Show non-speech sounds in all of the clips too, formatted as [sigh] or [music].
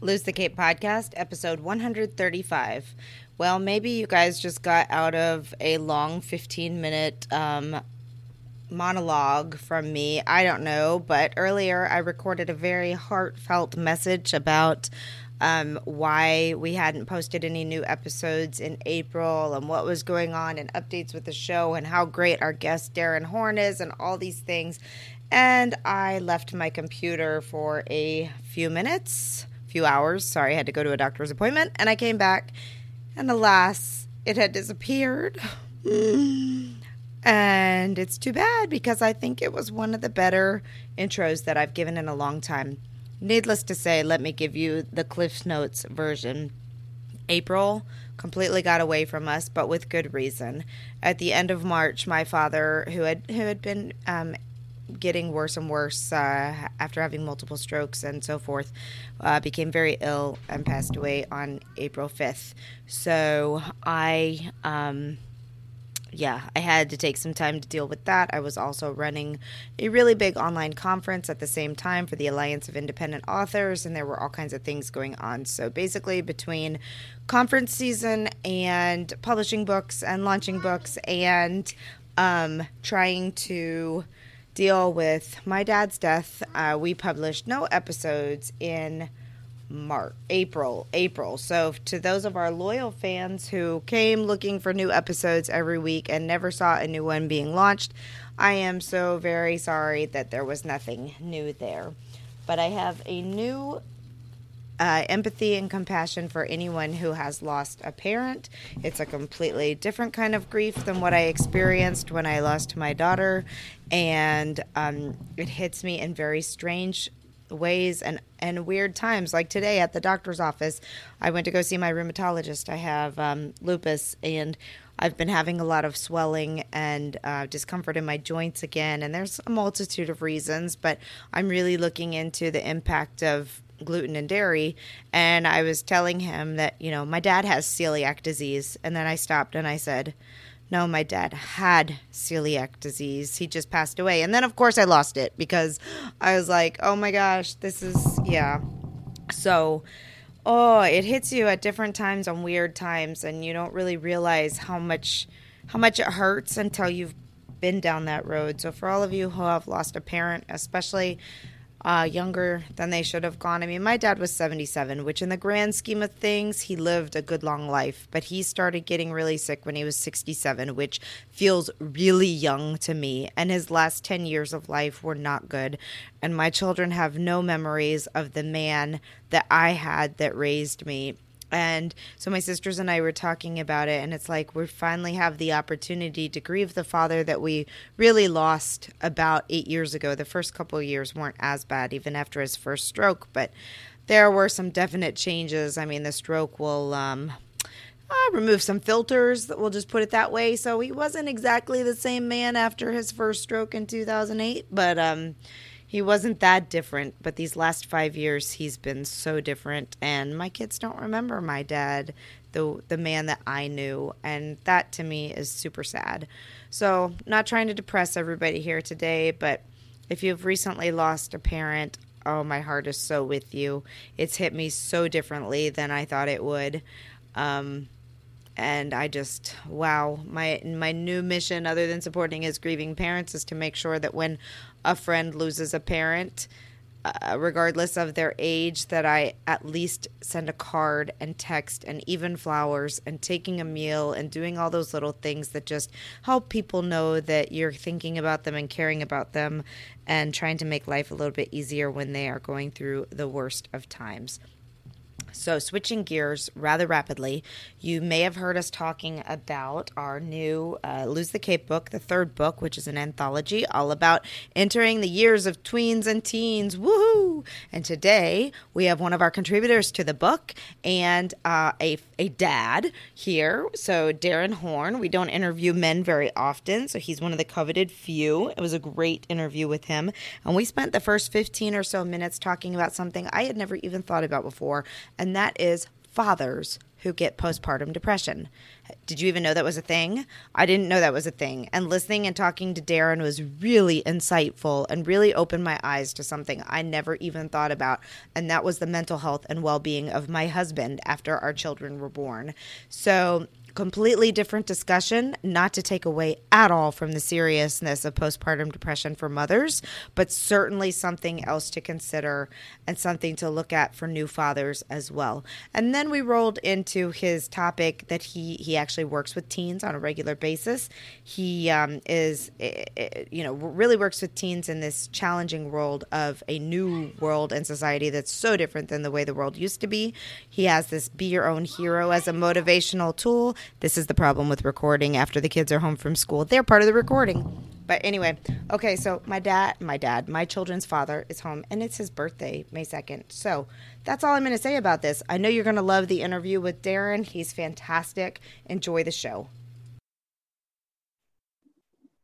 Lose the Cape podcast, episode 135. Well, maybe you guys just got out of a long 15 minute um, monologue from me. I don't know. But earlier I recorded a very heartfelt message about um, why we hadn't posted any new episodes in April and what was going on and updates with the show and how great our guest Darren Horne is and all these things. And I left my computer for a few minutes few hours. Sorry, I had to go to a doctor's appointment. And I came back, and alas, it had disappeared. And it's too bad because I think it was one of the better intros that I've given in a long time. Needless to say, let me give you the Cliff Notes version. April completely got away from us, but with good reason. At the end of March, my father, who had who had been um, getting worse and worse uh, after having multiple strokes and so forth, uh, became very ill and passed away on April 5th. So I, um, yeah, I had to take some time to deal with that. I was also running a really big online conference at the same time for the Alliance of Independent Authors, and there were all kinds of things going on. So basically, between conference season and publishing books and launching books and um, trying to deal with my dad's death, uh, we published no episodes in March, April, April. So to those of our loyal fans who came looking for new episodes every week and never saw a new one being launched, I am so very sorry that there was nothing new there. But I have a new uh, empathy and compassion for anyone who has lost a parent. It's a completely different kind of grief than what I experienced when I lost my daughter, and um, it hits me in very strange ways and and weird times. Like today at the doctor's office i went to go see my rheumatologist. I have um, lupus and i've been having a lot of swelling and uh, discomfort in my joints again. And there's a multitude of reasons but i'm really looking into the impact of gluten and dairy. And i was telling him that you know my dad has celiac disease. And then i stopped and i said no my dad had celiac disease. He just passed away. And then of course i lost it because i was like oh my gosh this is yeah. So oh it hits you at different times on weird times and you don't really realize how much how much it hurts until you've been down that road. So for all of you who have lost a parent especially uh, younger than they should have gone. I mean, my dad was 77, which in the grand scheme of things, he lived a good long life, but he started getting really sick when he was 67, which feels really young to me. And his last 10 years of life were not good. And my children have no memories of the man that I had that raised me and so my sisters and I were talking about it, and it's like we finally have the opportunity to grieve the father that we really lost about eight years ago. The first couple of years weren't as bad, even after his first stroke, but there were some definite changes. I mean, the stroke will um, uh, remove some filters, we'll just put it that way. So he wasn't exactly the same man after his first stroke in 2008, but um, he wasn't that different, but these last five years he's been so different. And my kids don't remember my dad, the the man that I knew, and that to me is super sad. So, not trying to depress everybody here today, but if you've recently lost a parent, oh, my heart is so with you. It's hit me so differently than I thought it would. Um, and I just wow my my new mission other than supporting his grieving parents is to make sure that when a friend loses a parent uh, regardless of their age that I at least send a card and text and even flowers and taking a meal and doing all those little things that just help people know that you're thinking about them and caring about them and trying to make life a little bit easier when they are going through the worst of times. So, switching gears rather rapidly, you may have heard us talking about our new uh, Lose the Cape book, the third book, which is an anthology all about entering the years of tweens and teens. Woohoo! And today we have one of our contributors to the book and uh, a, a dad here. So, Darren Horne. We don't interview men very often, so he's one of the coveted few. It was a great interview with him. And we spent the first 15 or so minutes talking about something I had never even thought about before and that is fathers who get postpartum depression. Did you even know that was a thing? I didn't know that was a thing. And listening and talking to Darren was really insightful and really opened my eyes to something I never even thought about. And that was the mental health and well being of my husband after our children were born. So completely different discussion, not to take away at all from the seriousness of postpartum depression for mothers, but certainly something else to consider and something to look at for new fathers as well. And then we rolled into his topic that he he actually works with teens on a regular basis. He um, is you know really works with teens in this challenging world of a new world and society that's so different than the way the world used to be. He has this be your own hero as a motivational tool this is the problem with recording after the kids are home from school. They're part of the recording. But anyway, okay, so my dad, my dad, my children's father is home and it's his birthday, May 2nd. So that's all I'm going to say about this. I know you're going to love the interview with Darren. He's fantastic. Enjoy the show.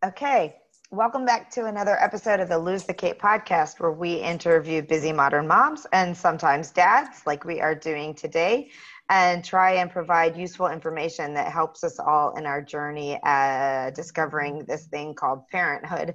Okay, welcome back to another episode of the Lose the Cape podcast, where we interview busy modern moms and sometimes dads, like we are doing today and try and provide useful information that helps us all in our journey uh, discovering this thing called parenthood.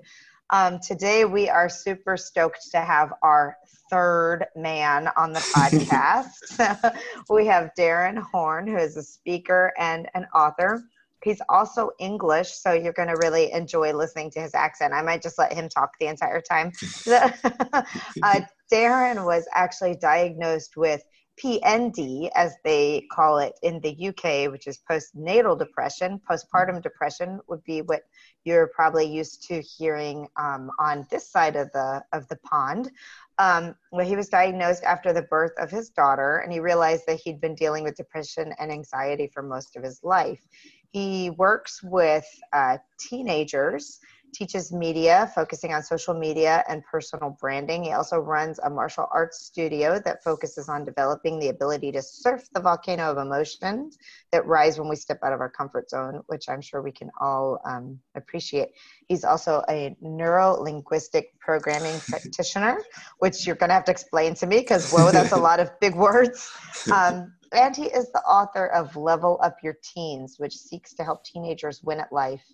Um, today, we are super stoked to have our third man on the podcast. [laughs] [laughs] we have Darren Horne, who is a speaker and an author. He's also English, so you're going to really enjoy listening to his accent. I might just let him talk the entire time. [laughs] uh, Darren was actually diagnosed with PND, as they call it in the UK, which is postnatal depression. Postpartum depression would be what you're probably used to hearing um, on this side of the of the pond. Um, well, he was diagnosed after the birth of his daughter, and he realized that he'd been dealing with depression and anxiety for most of his life. He works with uh, teenagers teaches media, focusing on social media and personal branding. He also runs a martial arts studio that focuses on developing the ability to surf the volcano of emotions that rise when we step out of our comfort zone, which I'm sure we can all um, appreciate. He's also a neuro linguistic programming [laughs] practitioner, which you're going to have to explain to me because, whoa, that's a [laughs] lot of big words. Um, and he is the author of Level Up Your Teens, which seeks to help teenagers win at life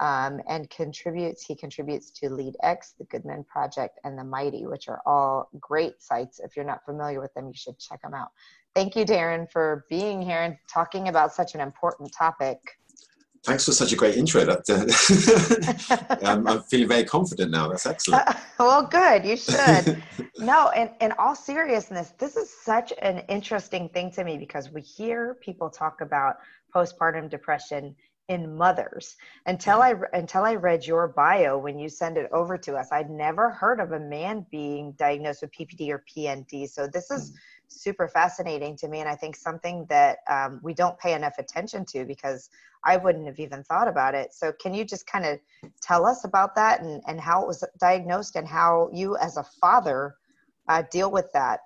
um, and contributes. He contributes to Lead X, the Good Men Project, and the Mighty, which are all great sites. If you're not familiar with them, you should check them out. Thank you, Darren, for being here and talking about such an important topic. Thanks for such a great intro. That, I'm, feeling very confident now. That's excellent. Uh, [laughs] well, good. You should. no, in, in all seriousness, this is such an interesting thing to me because we hear people talk about postpartum depression in mothers. Until i until i read your bio when you send it over to us i'd never heard of a man being diagnosed with ppd or pnd so this is super fascinating to me and i think something that um, we don't pay enough attention to because i wouldn't have even thought about it. So can you just kind of tell us about that and, and how it was diagnosed and how you as a father uh, deal with that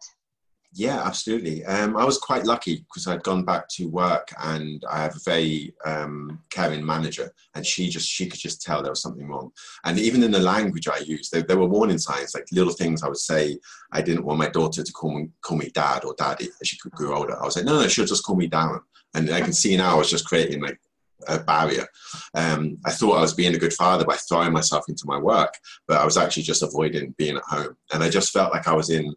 yeah, absolutely. Um, I was quite lucky because I'd gone back to work and I have a very um, caring manager, and she just she could just tell there was something wrong. And even in the language I used, there, there were warning signs, like little things I would say. I didn't want my daughter to call me call me dad or daddy as she grew older. I was like, no, no, she'll just call me Darren. And I can see now I was just creating like a barrier. Um, I thought I was being a good father by throwing myself into my work, but I was actually just avoiding being at home. And I just felt like I was in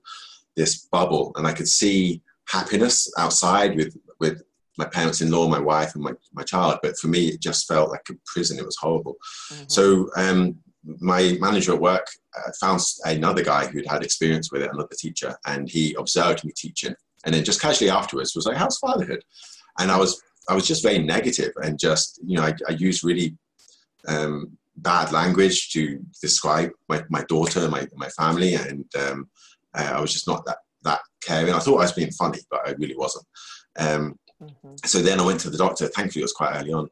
this bubble, and I could see happiness outside with with my parents-in-law, my wife, and my, my child. But for me, it just felt like a prison. It was horrible. Mm-hmm. So um, my manager at work uh, found another guy who'd had experience with it, another teacher, and he observed me teaching. And then just casually afterwards was like, "How's fatherhood?" And I was I was just very negative and just you know I, I used really um, bad language to describe my, my daughter, my my family, and um, uh, I was just not that that caring. I thought I was being funny, but I really wasn't. Um, mm-hmm. So then I went to the doctor. Thankfully, it was quite early on,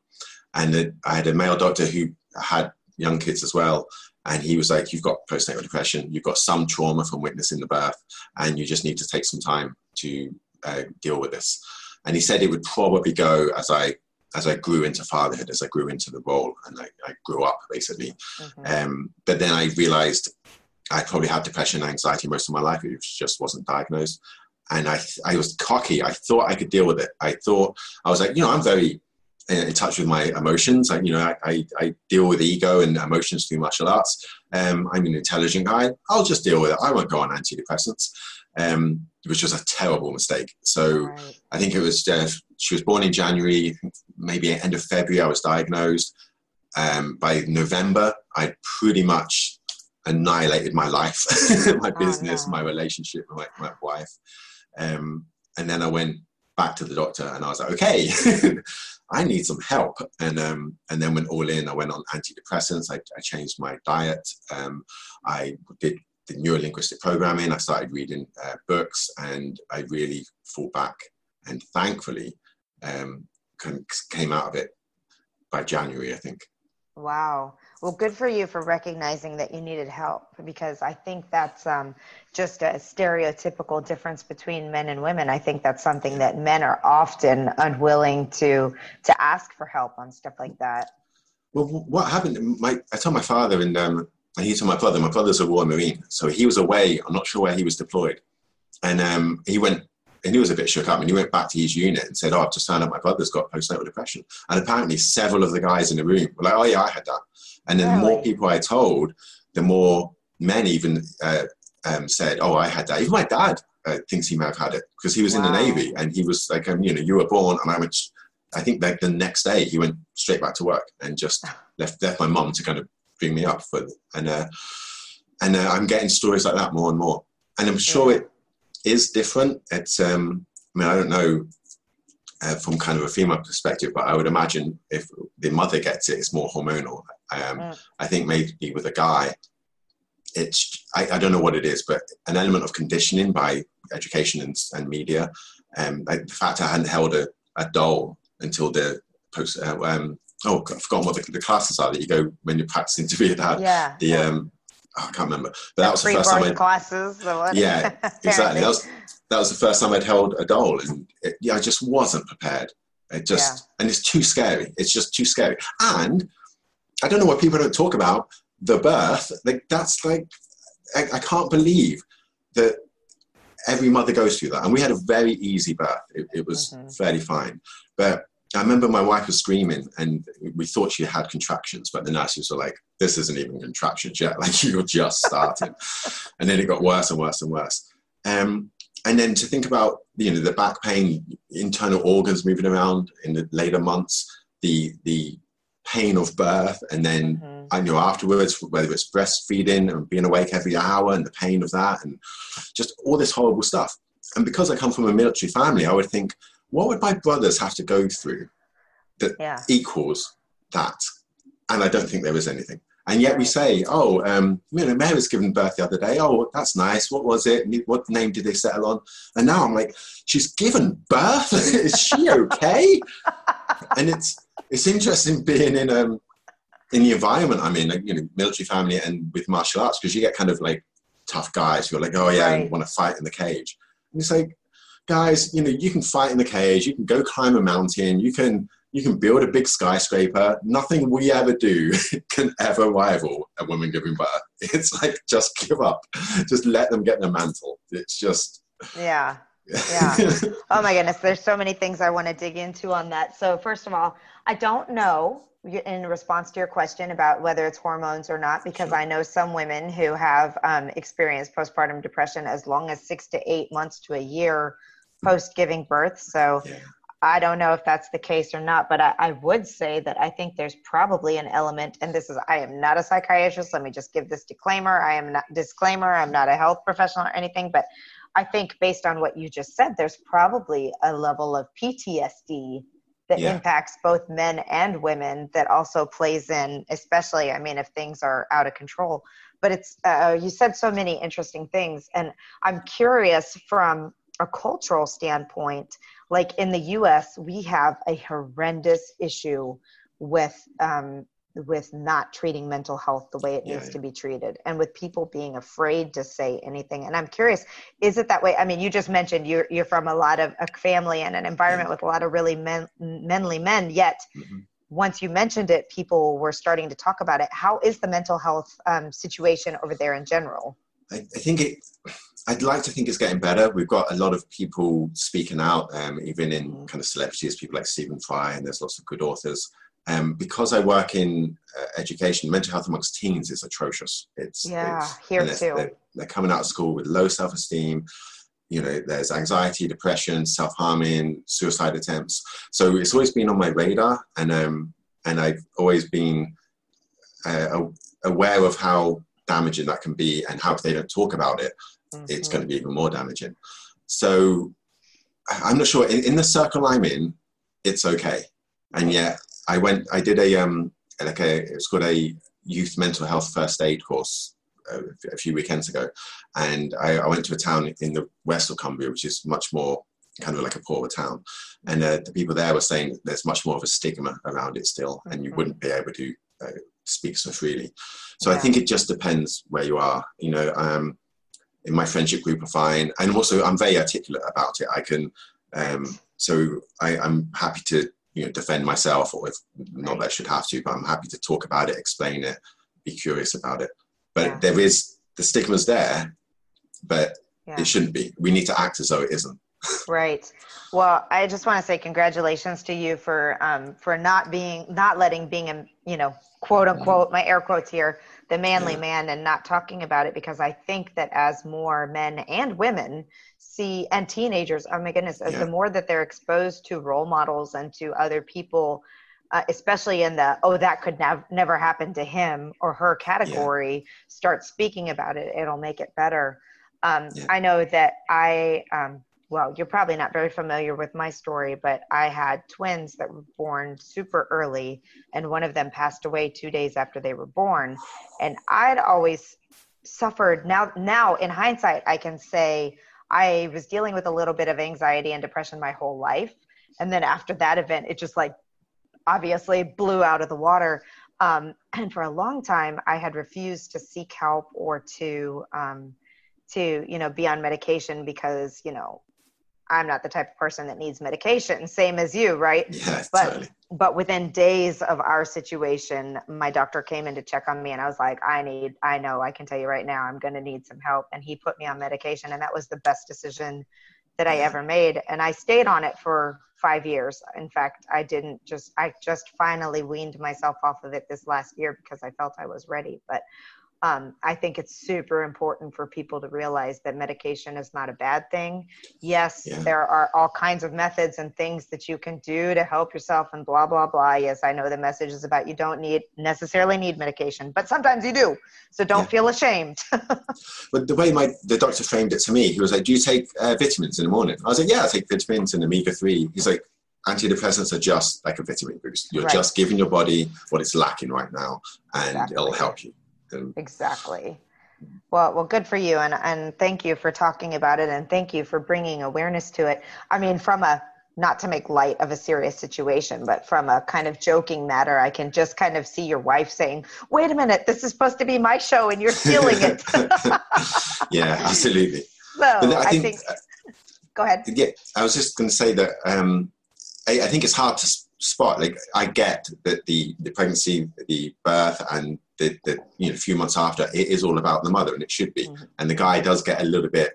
and I had a male doctor who had young kids as well. And he was like, You've got postnatal depression, you've got some trauma from witnessing the birth, and you just need to take some time to uh, deal with this. And he said it would probably go as I as I grew into fatherhood, as I grew into the role, and I, I grew up basically. Mm-hmm. Um, but then I realized I probably had depression and anxiety most of my life. It just wasn't diagnosed. And I, I was cocky. I thought I could deal with it. I thought, I was like, you know, I'm very in touch with my emotions. I, you know, I, I, I deal with ego and emotions through martial arts. Um, I'm an intelligent guy. I'll just deal with it. I won't go on antidepressants, um, which was a terrible mistake. So right. I think it was, uh, she was born in January, maybe end of February, I was diagnosed. Um, by November, I pretty much annihilated my life, [laughs] my oh, business, no. my relationship with my, my wife. Um, and then I went back to the doctor and I was like, okay, [laughs] I need some help. And um, and then went all in. I went on antidepressants. I, I changed my diet. Um, I did the neurolinguistic programming. I started reading uh, books, and I really fought back. And thankfully, um, came out of it by January, I think. Wow. Well, good for you for recognizing that you needed help because I think that's um, just a stereotypical difference between men and women. I think that's something that men are often unwilling to to ask for help on stuff like that. Well, what happened? My, I told my father, and um, he told my brother. My brother's a Royal Marine, so he was away. I'm not sure where he was deployed, and um, he went and he was a bit shook up and he went back to his unit and said, Oh, I've just found out my brother's got postnatal depression. And apparently several of the guys in the room were like, Oh yeah, I had that. And then really? the more people I told, the more men even uh, um, said, Oh, I had that. Even my dad uh, thinks he may have had it because he was wow. in the Navy and he was like, um, you know, you were born and I went, I think like the next day he went straight back to work and just left, left my mom to kind of bring me up for, and, uh, and uh, I'm getting stories like that more and more. And I'm sure it is different. It's, um, I mean, I don't know uh, from kind of a female perspective, but I would imagine if the mother gets it, it's more hormonal. Um, mm. I think maybe with a guy, it's, I, I, don't know what it is, but an element of conditioning by education and, and media. Um, like the fact I hadn't held a, a doll until the post, uh, um, oh, I've forgotten what the, the, classes are that you go when you're practicing to be a dad. Yeah. The, um, I can't remember. But that was the first time I classes. Yeah, [laughs] exactly. That was that was the first time I'd held a doll, and it, yeah, I just wasn't prepared. It just yeah. and it's too scary. It's just too scary. And I don't know why people don't talk about the birth. Like that's like I, I can't believe that every mother goes through that. And we had a very easy birth. It, it was mm-hmm. fairly fine, but I remember my wife was screaming and we thought she had contractions, but the nurses were like, this isn't even contractions yet. [laughs] Like you're just starting. [laughs] and then it got worse and worse and worse. Um, and then to think about, you know, the back pain, internal organs moving around in the later months, the, the pain of birth. And then mm-hmm. I know afterwards, whether it's breastfeeding and being awake every hour and the pain of that and just all this horrible stuff. And because I come from a military family, I would think, what would my brothers have to go through that yeah. equals that? And I don't think there is anything. And yet we say, oh, um, you know, Mary's given birth the other day. Oh, that's nice. What was it? What name did they settle on? And now I'm like, she's given birth. [laughs] is she okay? [laughs] and it's it's interesting being in um in the environment I'm in, like, you know, military family and with martial arts because you get kind of like tough guys who are like, oh yeah, right. I want to fight in the cage. And it's like, guys, you know, you can fight in the cage, you can go climb a mountain, you can you can build a big skyscraper. Nothing we ever do [laughs] can ever rival a woman giving birth. [laughs] It's like just give up, just let them get the mantle. It's just yeah. yeah. [laughs] Oh my goodness. There's so many things I want to dig into on that. So, first of all, I don't know in response to your question about whether it's hormones or not, because. I know some women who have um, experienced postpartum depression as long as six to eight months to a year post giving birth. So yeah. I don't know if that's the case or not, but I, I, would say that I think there's probably an element, and this is I am not a psychiatrist. Let me just give this disclaimer. I am not disclaimer. I'm not a health professional or anything, but I think based on what you just said, there's probably a level of PTSD that yeah. impacts both men and women that also plays in, especially, I mean, if things are out of control. But it's, uh, you said so many interesting things. And I'm curious from a cultural standpoint, like in the US, we have a horrendous issue with um, with not treating mental health the way it yeah, needs yeah. to be treated and with people being afraid to say anything and i'm curious is it that way i mean you just mentioned you're you're from a lot of a family and an environment yeah. with a lot of really men, manly men yet mm-hmm. once you mentioned it people were starting to talk about it how is the mental health um, situation over there in general I, I, think it i'd like to think it's getting better we've got a lot of people speaking out um, even in mm-hmm. kind of celebrities people like stephen fry and there's lots of good authors um, because I work in uh, education, mental health amongst teens is atrocious. It's yeah, it's, here too. They're, they're, coming out of school with low self-esteem. You know, there's anxiety, depression, self-harming, suicide attempts. So it's always been on my radar, and um, and I've always been uh, aware of how damaging that can be, and how if they don't talk about it, mm-hmm. it's going to be even more damaging. So I'm not sure. In, in the circle I'm in, it's okay, and yet I went, I did a, um, like a, it's called a youth mental health first aid course uh, a few weekends ago. And I, I, went to a town in the west of Cumbria, which is much more kind of like a poorer town. And uh, the people there were saying there's much more of a stigma around it still, and you mm-hmm. wouldn't be able to uh, speak so freely. So yeah. I think it just depends where you are. You know, um, in my friendship group are fine. And also I'm very articulate about it. I can, um, so I, I'm happy to you know defend myself or if not that I should have to but I'm happy to talk about it explain it be curious about it but yeah. there is the stigma's there but yeah. it shouldn't be we need to act as though it isn't [laughs] right well i just want to say congratulations to you for um for not being not letting being a you know quote unquote my air quotes here the manly yeah. man and not talking about it because i think that as more men and women see and teenagers oh my goodness yeah. the more that they're exposed to role models and to other people uh, especially in the oh that could nev- never happen to him or her category yeah. start speaking about it it'll make it better um, i know that i um, well you're probably not very familiar with my story but i had twins that were born super early and one of them passed away two days after they were born and i'd always suffered now now in hindsight i can say I was dealing with a little bit of anxiety and depression my whole life. And then after that event, it just like obviously blew out of the water. Um, and for a long time, I had refused to seek help or to, um, to, you know, be on medication because, you know, I'm not the type of person that needs medication, same as you, right? Yeah, but totally. but within days of our situation, my doctor came in to check on me and I was like, I need I know, I can tell you right now I'm gonna need some help. And he put me on medication and that was the best decision that I ever made. And I stayed on it for five years. In fact, I didn't just I just finally weaned myself off of it this last year because I felt I was ready. But um, I think it's super important for people to realize that medication is not a bad thing. Yes, yeah. there are all kinds of methods and things that you can do to help yourself and blah, blah, blah. Yes, I know the message is about you don't need necessarily need medication, but sometimes you do. So don't yeah. feel ashamed. [laughs] but the way my the doctor framed it to me, he was like, Do you take uh, vitamins in the morning? I was like, Yeah, I take vitamins and omega 3. He's like, antidepressants are just like a vitamin boost. You're right. just giving your body what it's lacking right now, and exactly. it'll help you. And exactly. Well, well, good for you, and and thank you for talking about it, and thank you for bringing awareness to it. I mean, from a not to make light of a serious situation, but from a kind of joking matter, I can just kind of see your wife saying, "Wait a minute, this is supposed to be my show, and you're stealing it." [laughs] yeah, absolutely. [laughs] So I think, I think, Go ahead. Yeah, I was just going to say that um, I, I think it's hard to spot. Like, I get that the the pregnancy, the birth, and the, the you know few months after it is all about the mother and it should be mm-hmm. and the guy does get a little bit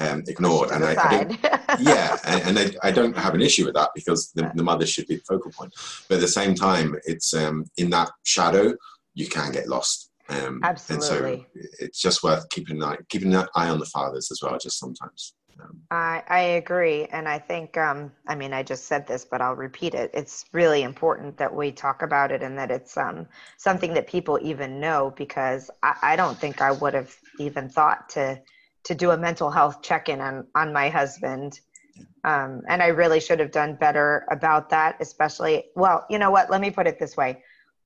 um, ignored and I, I, don't [laughs] yeah and, and I, I, don't have an issue with that because the, the, mother should be the focal point but at the same time it's um, in that shadow you can get lost um, Absolutely. and so it's just worth keeping an eye, keeping an eye on the fathers as well just sometimes I, I agree. And I think, um, I mean, I just said this, but I'll repeat it. It's really important that we talk about it and that it's um, something that people even know because I, I don't think I would have even thought to, to do a mental health check in on, on my husband. Um, and I really should have done better about that, especially, well, you know what? Let me put it this way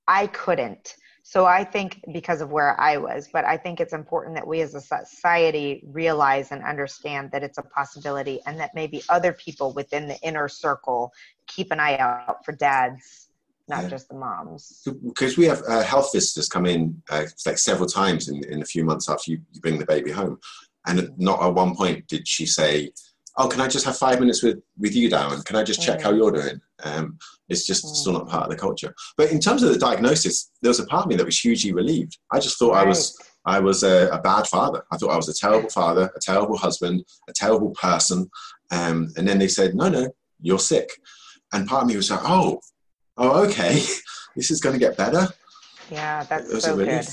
I couldn't So I think because of where I was, but I think it's important that we as a society realize and understand that it's a possibility and that maybe other people within the inner circle keep an eye out for dads, not yeah. just the moms. Because we have uh, health visitors come in uh, like several times in, in a few months after you, you bring the baby home. And not at one point did she say, oh, can I just have five minutes with, with you, Darren? Can I just check how mm. you're doing? Um, it's just mm. still not part of the culture. But in terms of the diagnosis, there was a part of me that was hugely relieved. I just thought right. I was I was a, a, bad father. I thought I was a terrible father, a terrible husband, a terrible person. Um, and then they said, no, no, you're sick. And part of me was like, oh, oh, okay, [laughs] this is going to get better. Yeah, that's so good.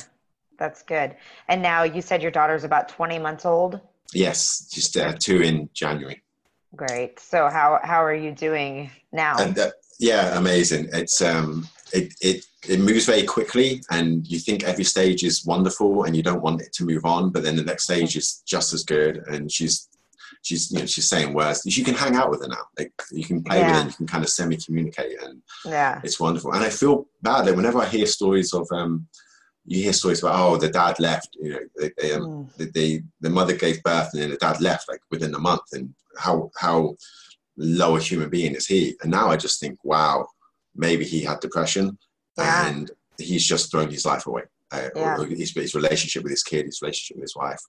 That's good. And now you said your daughter's about 20 months old. Yes, just uh, two in January. Great. So how how are you doing now? And, uh, yeah, amazing. It's um it, it it moves very quickly and you think every stage is wonderful and you don't want it to move on, but then the next stage is just as good and she's she's you know she's saying words. You can hang out with her now. Like you can play yeah. with her, and you can kind of semi communicate and yeah, it's wonderful. And I feel bad that whenever I hear stories of um you hear stories about oh the dad left you know they, um, mm. they, the mother gave birth and then the dad left like within a month and how how low a human being is he and now i just think wow maybe he had depression yeah. and he's just thrown his life away uh, yeah. his, his relationship with his kid his relationship with his wife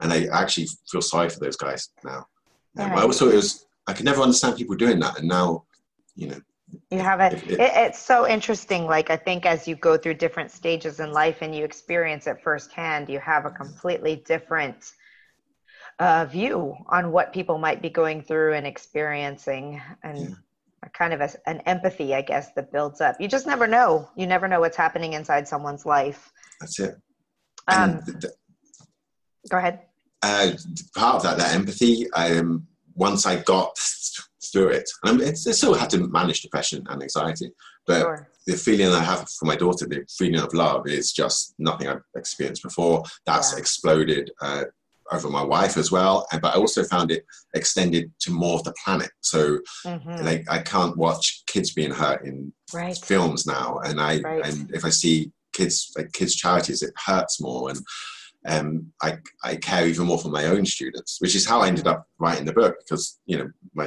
and i actually feel sorry for those guys now um, i also it was i could never understand people doing that and now you know you have it. it, it it's so interesting like i think as you go through different stages in life and you experience it firsthand you have a completely different uh, view on what people might be going through and experiencing and yeah. a kind of a, an empathy i guess that builds up you just never know you never know what's happening inside someone's life that's it um, the, go ahead uh, part of that that empathy um, once i got through it. And I still had to manage depression and anxiety, but sure. the feeling I have for my daughter, the feeling of love, is just nothing I've experienced before. That's yeah. exploded uh, over my wife as well, and but I also found it extended to more of the planet. So, mm-hmm. like, I can't watch kids being hurt in right. films now, and I right. and if I see kids like kids charities, it hurts more and. Um, I, I care even more for my own students, which is how I ended up writing the book because you know my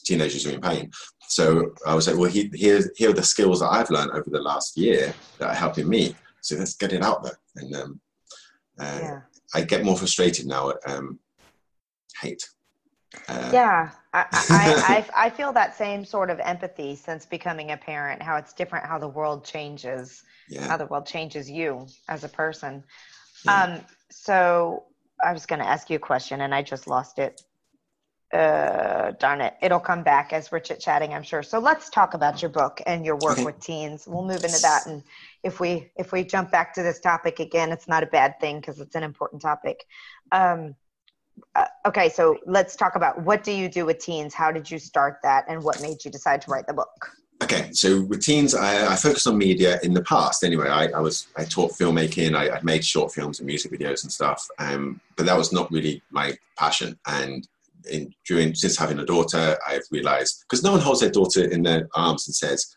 teenagers are in pain. So I was like, well, here, here are the skills that I've learned over the last year that are helping me. So let's get it out there. And um, uh, yeah. I get more frustrated now at um, hate. Uh, yeah, I, I, [laughs] I, I, feel that same sort of empathy since becoming a parent, how it's different, how the world changes, yeah. how the world changes you as a person. Yeah. Um, so I was going to ask you a question and I just lost it uh, darn it, it'll come back as we're chit chatting, I'm sure. So let's talk about your book and your work with teens. We'll move into that, and if we if we jump back to this topic again, it's not a bad thing because it's an important topic. Um, uh, okay, so let's talk about what do you do with teens? How did you start that, and what made you decide to write the book? Okay, so with teens, I, I focused on media in the past. Anyway, I, I was I taught filmmaking. I, I, made short films and music videos and stuff, um, but that was not really my passion. And in during since having a daughter, I've realized because no one holds their daughter in their arms and says,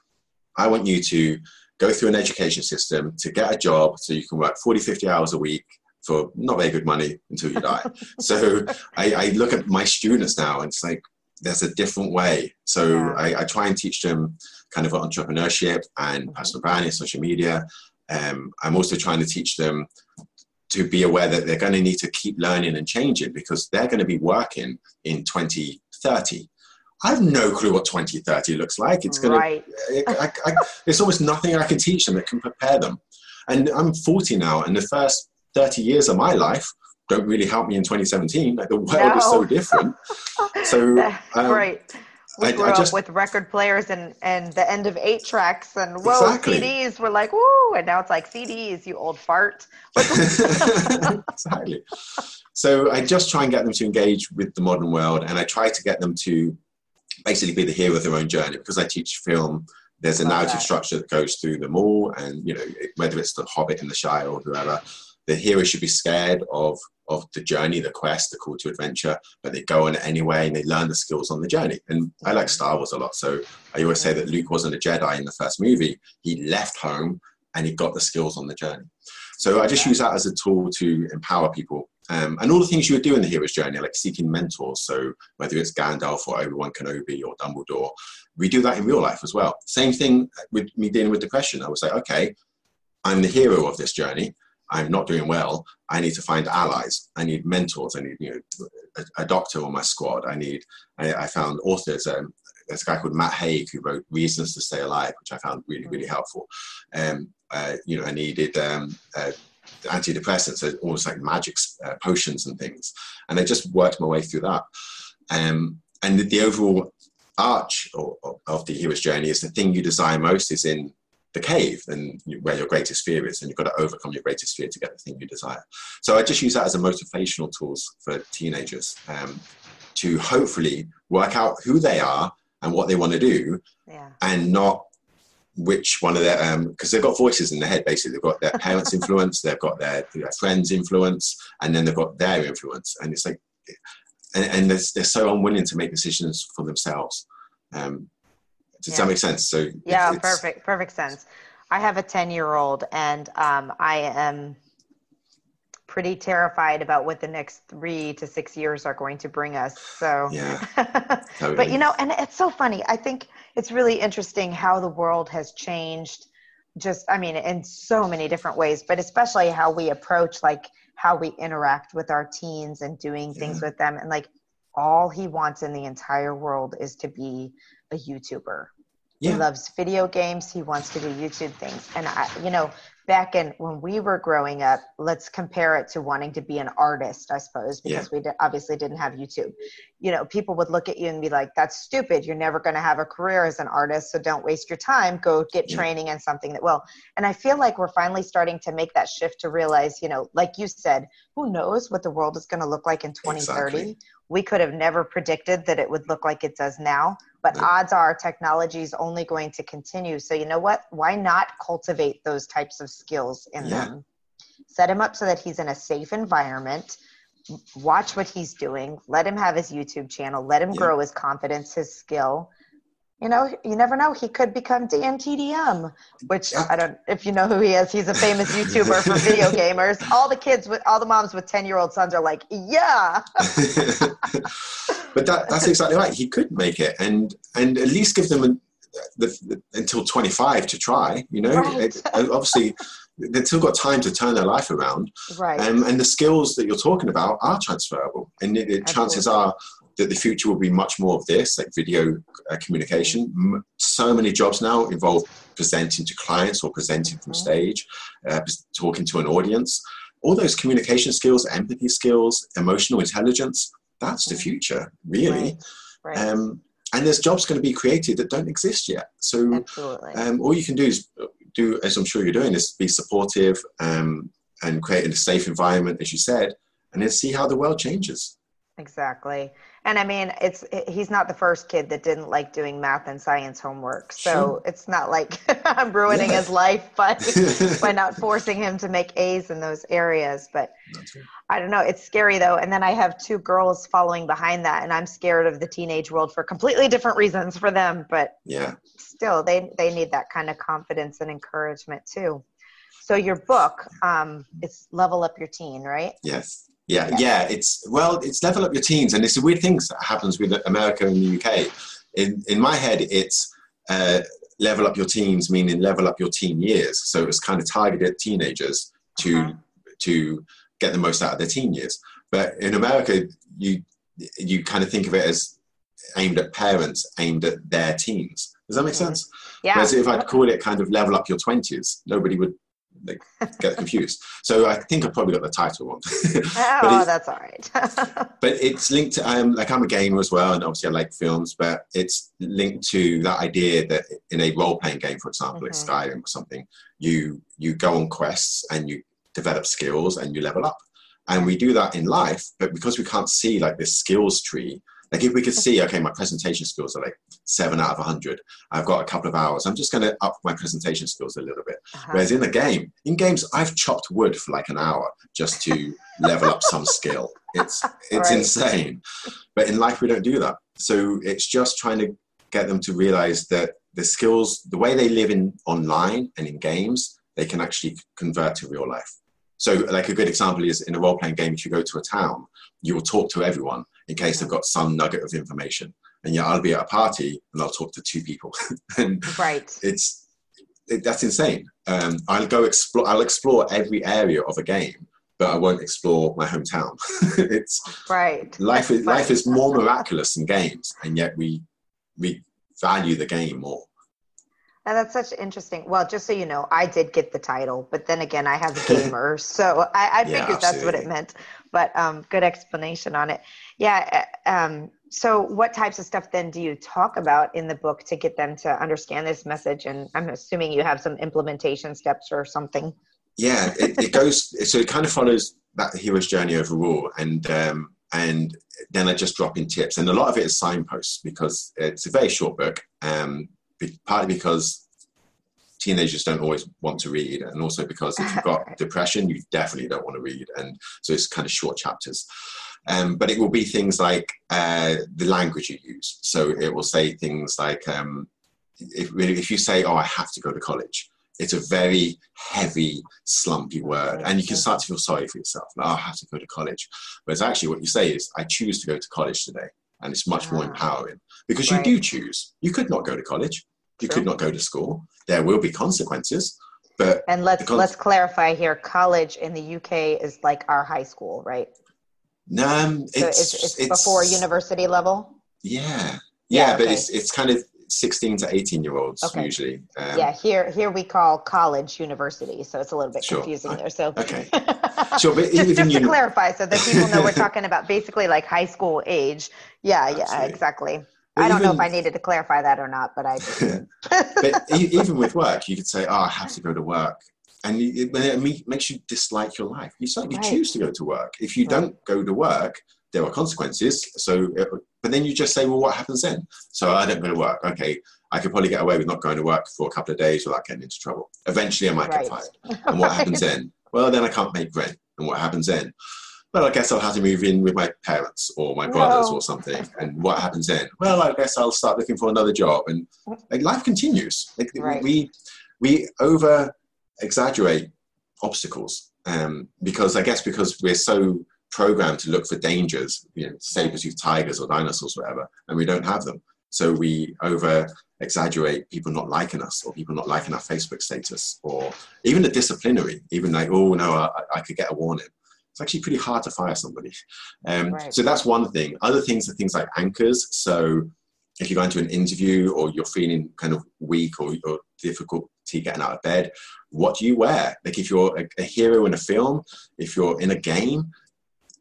"I want you to go through an education system to get a job so you can work 40, 50 hours a week for not very good money until you die." [laughs] so I, I, look at my students now and it's like there's a different way. So yeah. I, I, try and teach them kind of entrepreneurship and mm-hmm. personal branding, social media. Um, I'm also trying to teach them to be aware that they're going to need to keep learning and changing because they're going to be working in 2030. I have no clue what 2030 looks like. It's going right. to, I, I, [laughs] there's almost nothing I can teach them that can prepare them. And I'm 40 now, and the first 30 years of my life don't really help me in 2017. Like the world no. is so different. [laughs] So, um, right we I, grew I just, up with record players and and the end of eight tracks and whoa exactly. CDs were like woo and now it's like CDs you old fart. [laughs] [laughs] exactly. So I just try and get them to engage with the modern world and I try to get them to basically be the hero of their own journey because I teach film. There's a narrative that. structure that goes through them all, and you know whether it's the Hobbit and the Shire or whoever, the hero should be scared of of the journey, the quest, the call to adventure, but they go on it anyway and they learn the skills on the journey. And I like Star Wars a lot. So I always say that Luke wasn't a Jedi in the first movie. He left home and he got the skills on the journey. So I just use that as a tool to empower people. Um, and all the things you would do in the hero's journey, like seeking mentors. So whether it's Gandalf or Obi Wan Kenobi or Dumbledore, we do that in real life as well. Same thing with me dealing with depression. I was like, okay, I'm the hero of this journey. I'm not doing well. I need to find allies. I need mentors. I need you know a, a doctor on my squad. I need. I, I found authors. Um, there's a guy called Matt Haig who wrote Reasons to Stay Alive, which I found really really helpful. Um, uh, you know, I needed um, uh, antidepressants, almost like magic uh, potions and things, and I just worked my way through that. Um, and the, the overall arch of the hero's journey is the thing you desire most is in the cave and where your greatest fear is and you've got to overcome your greatest fear to get the thing you desire. So i just use that as a motivational tools for teenagers um, to hopefully work out who they are and what they want to do yeah. and not which one of their because um, they've got voices in their head basically. They've got their [laughs] parents influence they've got their, their friends influence and then they've got their influence. And it's like and, and they're, they're so unwilling to make decisions for themselves. Um, does yeah. that make sense? So yeah, perfect, perfect sense. I have a ten-year-old, and um, I am pretty terrified about what the next three to six years are going to bring us. So yeah, [laughs] totally. but you know, and it's so funny. I think it's really interesting how the world has changed. Just, I mean, in so many different ways, but especially how we approach like how we interact with our teens and doing things with them, and like all he wants in the entire world is to be a YouTuber. Yeah. He loves video games. He wants to do YouTube things. And I, you know, back in when we were growing up, let's compare it to wanting to be an artist, I suppose, because yeah. we obviously didn't have YouTube. You know, people would look at you and be like, that's stupid. You're never going to have a career as an artist. So don't waste your time. Go get yeah. training in something that will. And I feel like we're finally starting to make that shift to realize, you know, like you said, who knows what the world is going to look like in 2030? Exactly. We could have never predicted that it would look like it does now but odds are technology is only going to continue. So you know what? Why not cultivate those types of skills in yeah. them? Set him up so that he's in a safe environment. Watch what he's doing. Let him have his youtube channel. Let him yeah. grow his confidence his skill you know, you never know. He could become DanTDM, which yeah. I don't. If you know who he is, he's a famous [laughs] YouTuber for video gamers. All the kids with all the moms with ten year old sons are like, yeah. [laughs] but that, that's exactly right. He could make it, and and at least give them a, the, the, until twenty five to try. You know, right. it, obviously. They've still got time to turn their life around, right? Um, and the skills that you're talking about are transferable, and it, chances are that the future will be much more of this, like video uh, communication. So many jobs now involve presenting to clients or presenting from mm-hmm. stage, uh, talking to an audience. All those communication skills, empathy skills, emotional intelligence, that's the mm-hmm. future, really. Right. Right. Um, and there's jobs going to be created that don't exist yet. So um, all you can do is do, as I'm sure you're doing, is be supportive um, and create a safe environment, as you said, and then see how the world changes. Exactly. And I mean, it's he's not the first kid that didn't like doing math and science homework. So sure. it's not like [laughs] I'm ruining yeah. his life by [laughs] by not forcing him to make A's in those areas. But I don't know. It's scary though. And then I have two girls following behind that, and I'm scared of the teenage world for completely different reasons for them. But yeah, still, they they need that kind of confidence and encouragement too. So your book, um, it's level up your teen, right? Yes. Yeah, yeah, yeah, It's well, it's level up your teens, and it's a weird thing that happens with America and the UK. In in my head, it's uh, level up your teens, meaning level up your teen years. So it's kind of targeted at teenagers to uh-huh. to get the most out of their teen years. But in America, you you kind of think of it as aimed at parents, aimed at their teens. Does that make mm-hmm. sense? Yeah. Whereas if I'd call it kind of level up your twenties, nobody would they get confused. So I think I probably got the title wrong. [laughs] oh, that's all right. [laughs] but it's linked to, um, like I'm a gamer as well, and obviously I like films, but it's linked to that idea that in a role playing game, for example, mm-hmm. like Skyrim or something, you you go on quests and you develop skills and you level up. And we do that in life, but because we can't see like this skills tree, like if we could see, okay, my presentation skills are like seven out of a 100, I've got a couple of hours, I'm just going to up my presentation skills a little bit. Uh-huh. Whereas in the game, in games, I've chopped wood for like an hour just to level up some skill. It's, it's right. insane. But in life, we don't do that. So it's just trying to get them to realize that the skills, the way they live in online and in games, they can actually convert to real life. So, like a good example is in a role playing game, if you go to a town, you will talk to everyone in case they've got some nugget of information. And yeah, I'll be at a party and I'll talk to two people. [laughs] and right. It's it, that's insane. Um, I'll go explore. I'll explore every area of a game, but I won't explore my hometown. [laughs] it's right. Life is life is more miraculous than games, and yet we we value the game more. And that's such interesting. Well, just so you know, I did get the title, but then again, I have a [laughs] gamer, so I, I figured that's what it meant. But um, good explanation on it. Yeah. Uh, um, so, what types of stuff then do you talk about in the book to get them to understand this message? And I'm assuming you have some implementation steps or something. Yeah, it, it goes. So it kind of follows that hero's journey overall, and um, and then I just drop in tips, and a lot of it is signposts because it's a very short book. Um, partly because teenagers don't always want to read, and also because if you've got [laughs] depression, you definitely don't want to read, and so it's kind of short chapters. Um, but it will be things like uh, the language you use. So it will say things like, um, if, if you say, "Oh, I have to go to college," it's a very heavy, slumpy word, and you can start to feel sorry for yourself. Like, oh, I have to go to college, whereas actually, what you say is, "I choose to go to college today," and it's much more ah. empowering because right. you do choose. You could not go to college. You True. could not go to school. There will be consequences. But and let's let's clarify here. College in the UK is like our high school, right? Um, so it's, it's, it's, before university level. Yeah, yeah, yeah but okay. it's it's kind of 16 to 18 year olds okay. usually. Um, yeah, here here we call college university, so it's a little bit sure. confusing I, there. So okay, [laughs] sure, but just, just to clarify, so that people know we're talking about basically like high school age. Yeah, yeah, Absolutely. exactly. But I don't even, know if I needed to clarify that or not, but I. [laughs] but even with work, you could say, "Oh, I have to go to work," and it, it makes you dislike your life. You certainly right. choose to go to work. If you right. don't go to work, there are consequences. So, but then you just say, "Well, what happens then?" So I don't go to work. Okay, I could probably get away with not going to work for a couple of days without getting into trouble. Eventually, I might right. get fired. And what happens then? [laughs] Well, then I can't make rent. And what happens then? well, I guess I'll have to move in with my parents or my brothers or something. And what happens then? Well, I guess I'll start looking for another job. And like, life continues. Like, right. We we over exaggerate obstacles um, because I guess because we're so programmed to look for dangers, you know, saber-toothed tigers or dinosaurs, whatever, and we don't have them. So we over exaggerate people not liking us or people not liking our Facebook status or even the disciplinary, even like, oh no, I, I could get a warning it's actually pretty hard to fire somebody. Um, right. So that's one thing. Other things are things like anchors. So if you're going to an interview or you're feeling kind of weak or, or difficulty getting out of bed, what do you wear? Like if you're a, a, hero in a film, if you're in a game,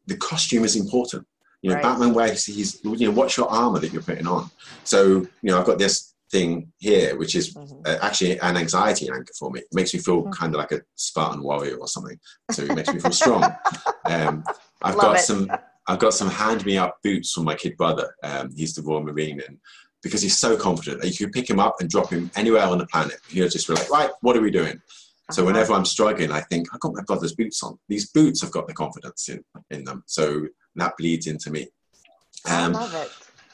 the costume is important. You know, right. Batman wears he's you know what's your armor that you're putting on. So you know, I've got this thing here, which is mm-hmm. uh, actually an anxiety anchor for me. It makes me feel mm-hmm. kind of like a Spartan warrior or something. So it makes me feel strong. [laughs] Um, I've Love got it. some. I've got some hand me up boots from my kid brother. Um, he's the Royal Marine, and because he's so confident, you can pick him up and drop him anywhere on the planet. He'll just be like, right, what are we doing? So uh-huh. whenever I'm struggling, I think, I've got my brother's boots on. These boots have got the confidence in, in them. So that bleeds into me. Um, I love it.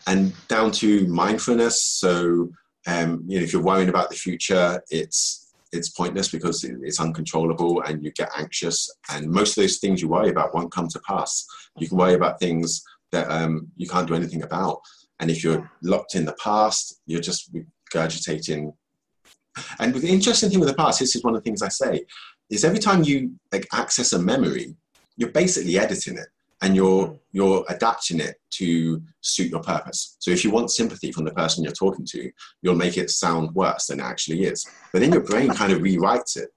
And down to mindfulness. So um, you know, if you're worrying about the future, it's it's pointless because it's uncontrollable and you get anxious. And most of those things you worry about won't come to pass. You can worry about things that um, you can't do anything about. And if you're locked in the past, you're just regurgitating. And the interesting thing with the past, this is one of the things I say, is every time you like access a memory, you're basically editing it and you're mm. you're adapting it to suit your purpose. So if you want sympathy from the person you're talking to, you'll make it sound worse than it actually is. But then your brain kind of rewrites it.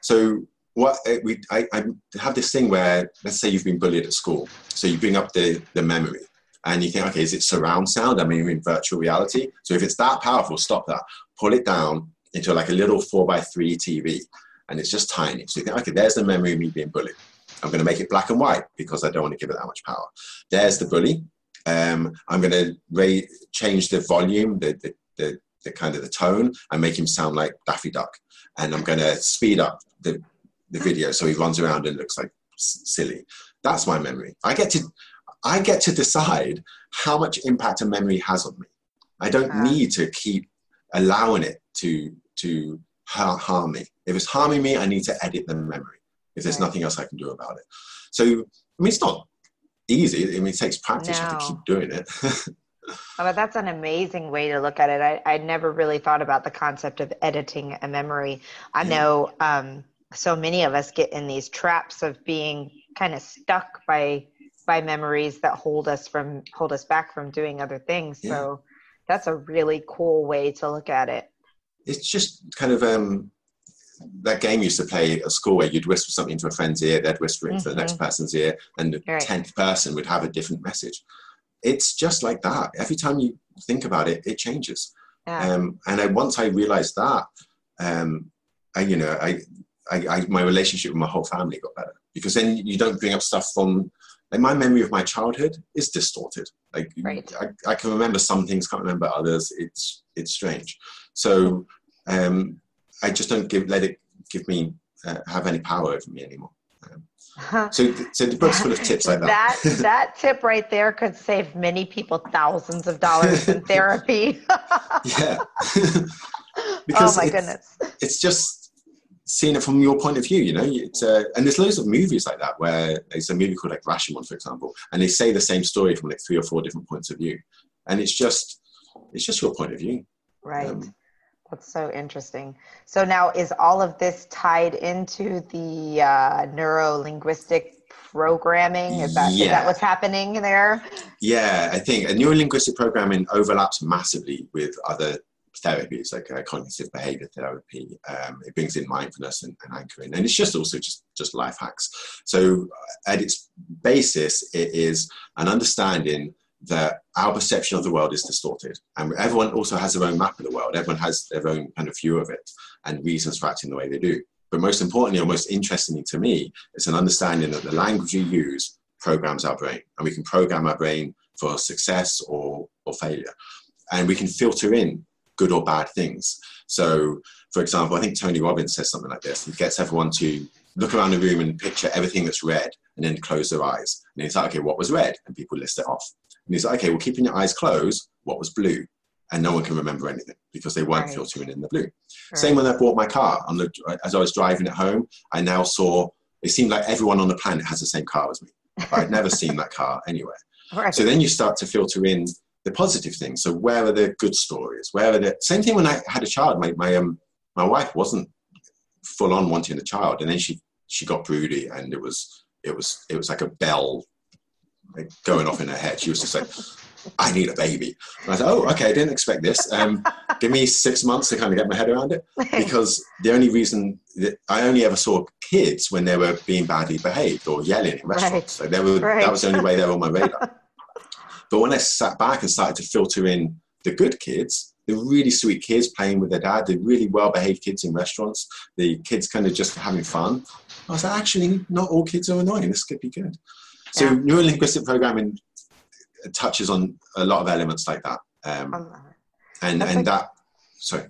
So what eh, we I, I have this thing where let's say you've been bullied at school, so you bring up the the memory. And you think, okay, is it surround sound? I mean, in virtual reality. So if it's that powerful, stop that. Pull it down into like a little four by three TV, and it's just tiny. So you think, okay, there's the memory of me being bullied. I'm going to make it black and white because I don't want to give it that much power. There's the bully. Um, I'm going to ra- change the volume, the, the, the, the, kind of the tone, and make him sound like Daffy Duck. And I'm going to speed up the, the video so he runs around and looks like s- silly. That's my memory. I get to I get to decide how much impact a memory has on me. I don't need to keep allowing it to to harm me. If it's harming me, I need to edit the memory. If there's right. nothing else I can do about it. So, I mean, it's not easy. I mean, it takes practice. No. You have to keep doing it. [laughs] oh, but that's an amazing way to look at it. I, I never really thought about the concept of editing a memory. I know um, so many of us get in these traps of being kind of stuck by by memories that hold us from hold us back from doing other things. Yeah. So that's a really cool way to look at it. It's just kind of um that game used to play at school where you'd whisper something to a friend's ear, they'd whisper it into mm-hmm. the next mm-hmm. person's ear, and the tenth person would have a different message. It's just like that. Every time you think about it, it changes. Yeah. Um, and I, once I realized that, um, I, you know, I, I, I, my relationship with my whole family got better because then you don't bring up stuff from like my memory of my childhood is distorted. Like right. I, I, can remember some things, can't remember others. It's it's strange. So um, I just don't give let it give me uh, have any power over me anymore. Um, [laughs] so, so the book's full of tips like that. That [laughs] that tip right there could save many people thousands of dollars in [laughs] therapy. yeah. because oh my goodness! It's just seeing it from your point of view, you know. Uh, and there's loads of movies like that where there's a movie called like Rashomon, for example, and they say the same story from like three or four different points of view, and it's just it's just your point of view. Right. Um, That's so interesting. So now, is all of this tied into the uh, neuro linguistic programming? Is that, yeah. is that what's happening there? Yeah, I think a neuro linguistic programming overlaps massively with other therapies like uh, cognitive behavior therapy. Um, it brings in mindfulness and, and, anchoring, and it's just also just just life hacks. So uh, at its basis, it is an understanding that our perception of the world is distorted, and everyone also has their own map of the world. Everyone has their own kind of view of it and reasons for acting the way they do. But most importantly, or most interestingly to me, it's an understanding that the language you use programs our brain, and we can program our brain for success or, or failure. And we can filter in good or bad things. So, for example, I think Tony Robbins says something like this. He gets everyone to look around the room and picture everything that's red and then close their eyes. And he's like, okay, what was red? And people list it off. And he's like, okay, well, keeping your eyes closed, what was blue? And no one can remember anything because they weren't right. filtering in the blue. Right. Same when I bought my car. On the, as I was driving it home, I now saw, it seemed like everyone on the planet has the same car as me. But I'd never seen that car anywhere. [laughs] Right. So then you start to filter in the positive things. So where are the good stories? Where are the same thing when I had a child? My my um my wife wasn't full on wanting a child, and then she she got broody, and it was it was it was like a bell going off in her head. She was just like, I need a baby. And I said, oh, okay, I didn't expect this. Um, give me six months to kind of get my head around it. [laughs] Because the only reason that I only ever saw kids when they were being badly behaved or yelling in restaurants. Right. So they were, right. that was the only way they were on my radar. [laughs] But when I sat back and started to filter in the good kids, the really sweet kids playing with their dad, the really well behaved kids in restaurants, the kids kind of just having fun, I was like, actually, not all kids are annoying. This could be good. So, yeah. neurolinguistic programming touches on a lot of elements like that. Um, and and that, sorry.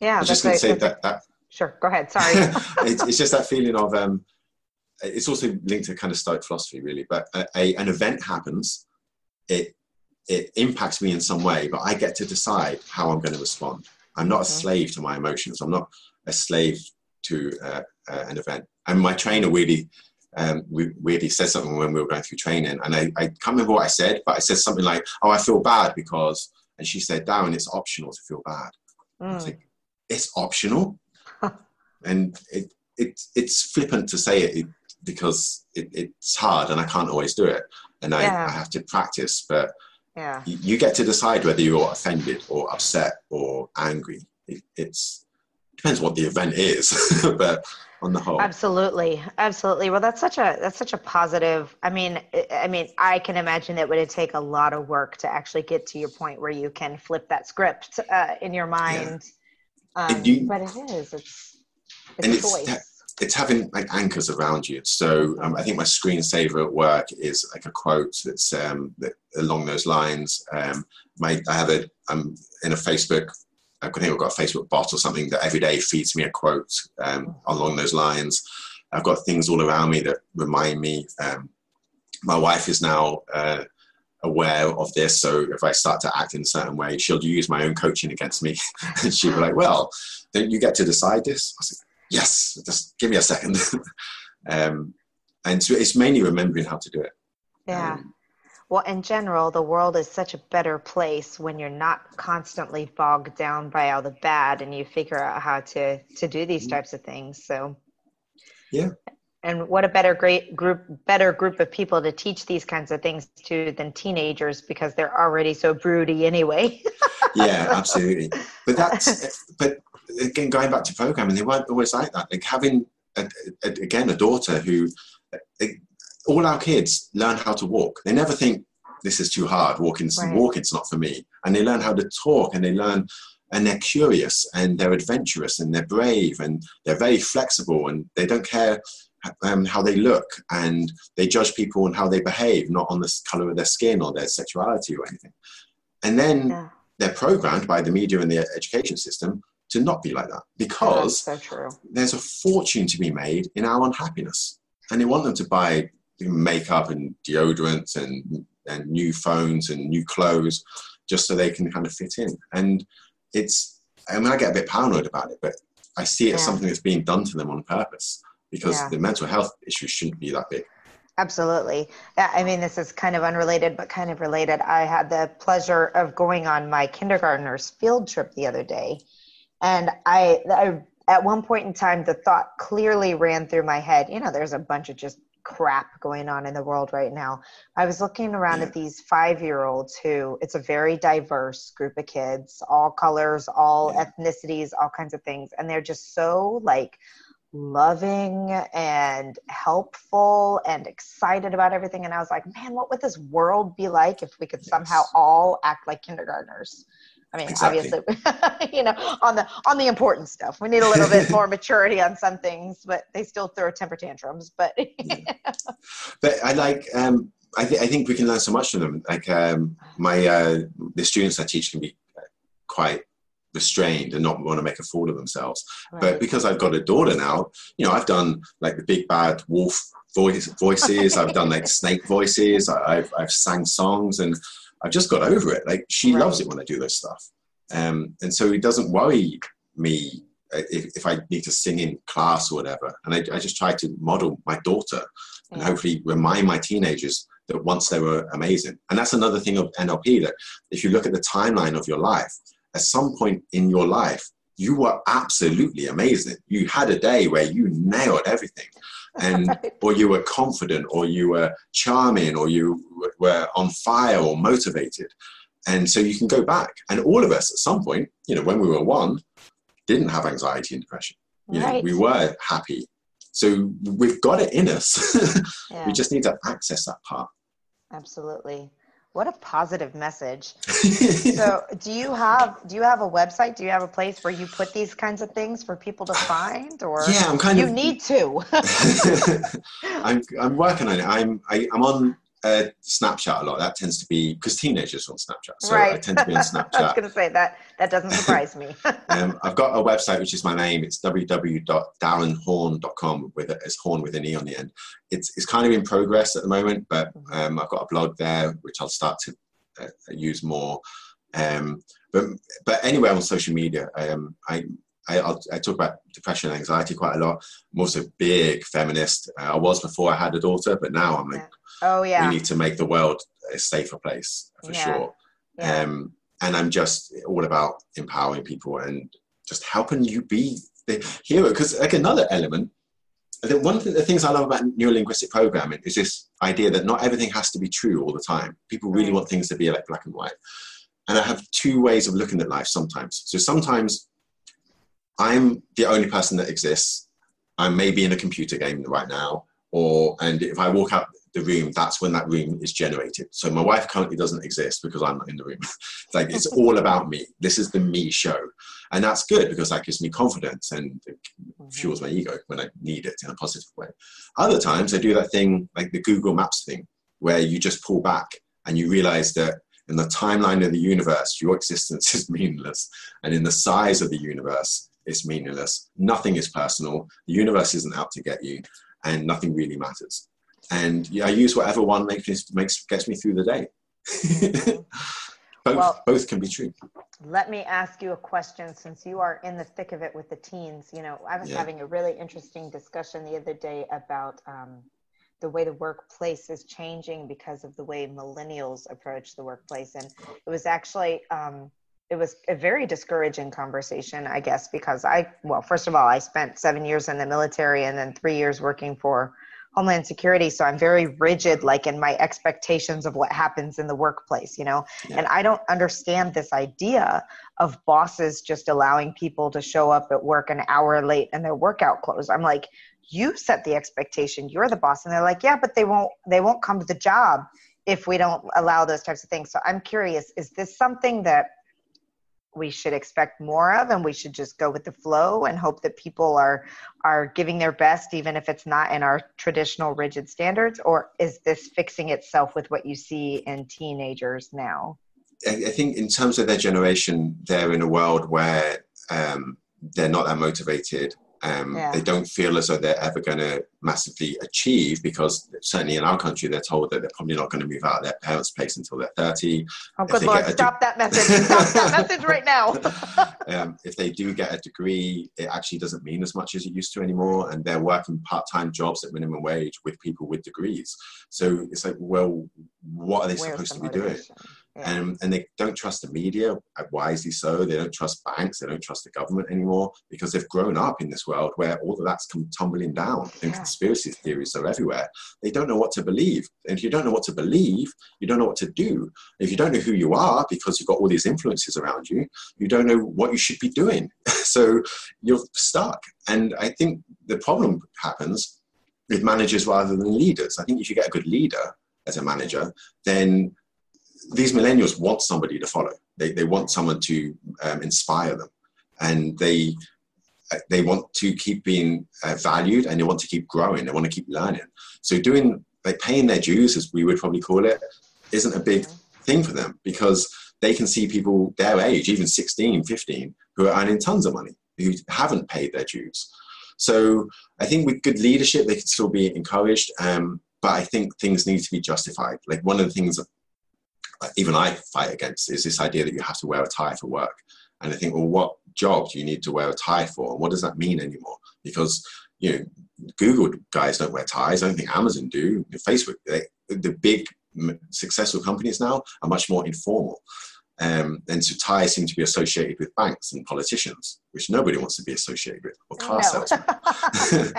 Yeah. I was just going to say that, that. Sure, go ahead. Sorry. [laughs] it's, it's, just that feeling of, um, it's also linked to kind of Stoic philosophy, really. But a, a, an event happens, it it impacts me in some way, but I get to decide how I'm going to respond. I'm not a slave to my emotions. I'm not a slave to uh, uh, an event. And my trainer really, um, we weirdly said something when we were going through training, and I, I can't remember what I said, but I said something like, "Oh, I feel bad because," and she said, "Darren, it's optional to feel bad." Mm. I was hmm. like, "It's optional," [laughs] and it, it it's flippant to say it, it because it, it's hard, and I can't always do it, and I, yeah. I have to practice, but yeah. you get to decide whether you're offended or upset or angry. It, it's depends what the event is, [laughs] but on the whole, absolutely, absolutely. Well, that's such a that's such a positive. I mean, I mean, I can imagine that would take a lot of work to actually get to your point where you can flip that script uh, in your mind. Yeah. Um, you, but it is. It's it's a choice it's having like anchors around you. So um, I think my screensaver at work is like a quote that's um, that, along those lines. Um, my I have a I'm in a Facebook. I think I've got a Facebook bot or something that every day feeds me a quote um, along those lines. I've got things all around me that remind me. Um, my wife is now uh, aware of this. So if I start to act in a certain way, she'll use my own coaching against me. [laughs] and she'll be like, well, don't you get to decide this? I said, yes, just give me a second. [laughs] um, and so it's mainly remembering how to do it. Yeah. Um, well, in general, the world is such a better place when you're not constantly bogged down by all the bad and you figure out how to to do these mm-hmm. types of things. So Yeah. And what a better great group better group of people to teach these kinds of things to than teenagers because they're already so broody anyway. [laughs] yeah, absolutely. But that's but again going back to programming, they weren't always like that. Like having a, a, again a daughter who all our kids learn how to walk. They never think this is too hard. Walking's right. walking's not for me. And they learn how to talk and they learn and they're curious and they're adventurous and they're brave and they're very flexible and they don't care um, how they look and they judge people on how they behave, not on the color of their skin or their sexuality or anything. And then yeah. they're programmed by the media and the education system to not be like that because so there's a fortune to be made in our unhappiness. And they want them to buy makeup and deodorants and and new phones and new clothes just so they can kind of fit in. And it's I mean I get a bit paranoid about it, but I see it yeah. as something that's being done to them on purpose because yeah. the mental health issues shouldn't be that big. Absolutely. Yeah, I mean, this is kind of unrelated, but kind of related. I had the pleasure of going on my kindergartner's field trip the other day. And I, I, at one point in time, the thought clearly ran through my head, you know, there's a bunch of just crap going on in the world right now. I was looking around at mm-hmm. these five year olds who it's a very diverse group of kids, all colors, all yeah. ethnicities, all kinds of things. And they're just so like loving and helpful and excited about everything. And I was like, man, what would this world be like if we could yes. somehow all act like kindergartners? I mean, exactly. obviously, [laughs] you know, on the on the important stuff, we need a little bit [laughs] more maturity on some things, but they still throw temper tantrums. But [laughs] but I like. Um, I, th- I think we can learn so much from them. Like um, my uh, the students I teach can be quite restrained and not want to make a fool of themselves. Right. But because I've got a daughter now, you know, I've done like the big bad wolf voice voices. I've done like snake voices. I've I've sang songs and I've just got over it. Like she right. loves it when I do this stuff, um, and so it doesn't worry me if, if, I need to sing in class or whatever. And I, I just try to model my daughter and hopefully remind my teenagers that once they were amazing. And that's another thing of NLP that if you look at the timeline of your life, at some point in your life, you were absolutely amazing. You had a day where you nailed everything, and [laughs] or you were confident, or you were charming, or you were on fire or motivated. And so you can go back, and all of us at some point, you know, when we were one, didn't have anxiety and depression. You right. know, we were happy. So we've got it in us. [laughs] yeah. we just need to access that part. Absolutely. What a positive message. [laughs] so, do you have do you have a website? Do you have a place where you put these kinds of things for people to find or Yeah, I'm kind you of You need to. [laughs] [laughs] I'm I'm working on it. I'm I, am i am on uh, Snapchat a lot. That tends to be because teenagers on Snapchat, so right. I tend to be on [laughs] Snapchat. I was going to say that that doesn't surprise me. [laughs] um, I've got a website which is my name. It's www.darrenhorne.com with it as horn with an e on the end. It's it's kind of in progress at the moment, but mm-hmm. um, I've got a blog there which I'll start to uh, use more. Um, but but anywhere on social media, um, I I, I, talk about depression and anxiety quite a lot. I'm also a big feminist. Uh, I was before I had a daughter, but now I'm like, oh yeah, we need to make the world a safer place for yeah. sure. Yeah. Um, and I'm just all about empowering people and just helping you be the hero. Because like another element, one of the things I love about neurolinguistic programming is this idea that not everything has to be true all the time. People really right. want things to be like black and white. And I have two ways of looking at life sometimes. So sometimes I'm the only person that exists. I'm maybe in a computer game right now, or and if I walk out the room, that's when that room is generated. So my wife currently doesn't exist because I'm not in the room. it's [laughs] like it's [laughs] all about me. This is the me show, and that's good because that gives me confidence and mm-hmm. fuels my ego when I need it in a positive way. Other times I do that thing like the Google Maps thing, where you just pull back and you realize that in the timeline of the universe, your existence [laughs] is meaningless, and in the size of the universe, it's meaningless. Nothing is personal. The universe isn't out to get you, and nothing really matters. And I use whatever one makes, makes gets me through the day. [laughs] both, well, both can be true. Let me ask you a question since you are in the thick of it with the teens. You know, I was yeah. having a really interesting discussion the other day about um, the way the workplace is changing because of the way millennials approach the workplace. And it was actually, um, it was a very discouraging conversation, I guess, because I, well, first of all, I spent seven years in the military and then three years working for Homeland Security. So I'm very rigid, like in my expectations of what happens in the workplace, you know? Yeah. And I don't understand this idea of bosses just allowing people to show up at work an hour late in their workout clothes. I'm like, you set the expectation, you're the boss. And they're like, yeah, but they won't, they won't come to the job if we don't allow those types of things. So I'm curious, is this something that we should expect more of and we should just go with the flow and hope that people are are giving their best even if it's not in our traditional rigid standards or is this fixing itself with what you see in teenagers now? I think in terms of their generation they're in a world where um, they're not that motivated um, yeah. They don't feel as though they're ever going to massively achieve because certainly in our country they're told that they're probably not going to move out of their parents' place until they're 30. Oh, good lord! Stop de- that message! Stop that [laughs] message right now. [laughs] um, if they do get a degree, it actually doesn't mean as much as it used to anymore, and they're working part-time jobs at minimum wage with people with degrees. So it's like, well, what are they Where's supposed the to be doing? And, and they don't trust the media, uh, wisely so. They don't trust banks. They don't trust the government anymore because they've grown up in this world where all of that's come tumbling down and yeah. conspiracy theories are everywhere. They don't know what to believe. And if you don't know what to believe, you don't know what to do. If you don't know who you are because you've got all these influences around you, you don't know what you should be doing. [laughs] so you're stuck. And I think the problem happens with managers rather than leaders. I think if you get a good leader as a manager, mm. then these millennials want somebody to follow. They, they want someone to um, inspire them, and they they want to keep being uh, valued and they want to keep growing. They want to keep learning. So doing like paying their dues, as we would probably call it, isn't a big thing for them because they can see people their age, even 16, 15, who are earning tons of money, who haven't paid their dues. So I think with good leadership, they can still be encouraged. Um, but I think things need to be justified. Like one of the things even I fight against is this idea that you have to wear a tie for work. And I think, well, what job do you need to wear a tie for? And what does that mean anymore? Because, you know, Google guys don't wear ties. I don't think Amazon do. Facebook, they, the big successful companies now are much more informal. Um, and so ties seem to be associated with banks and politicians, which nobody wants to be associated with, or car no. salesmen.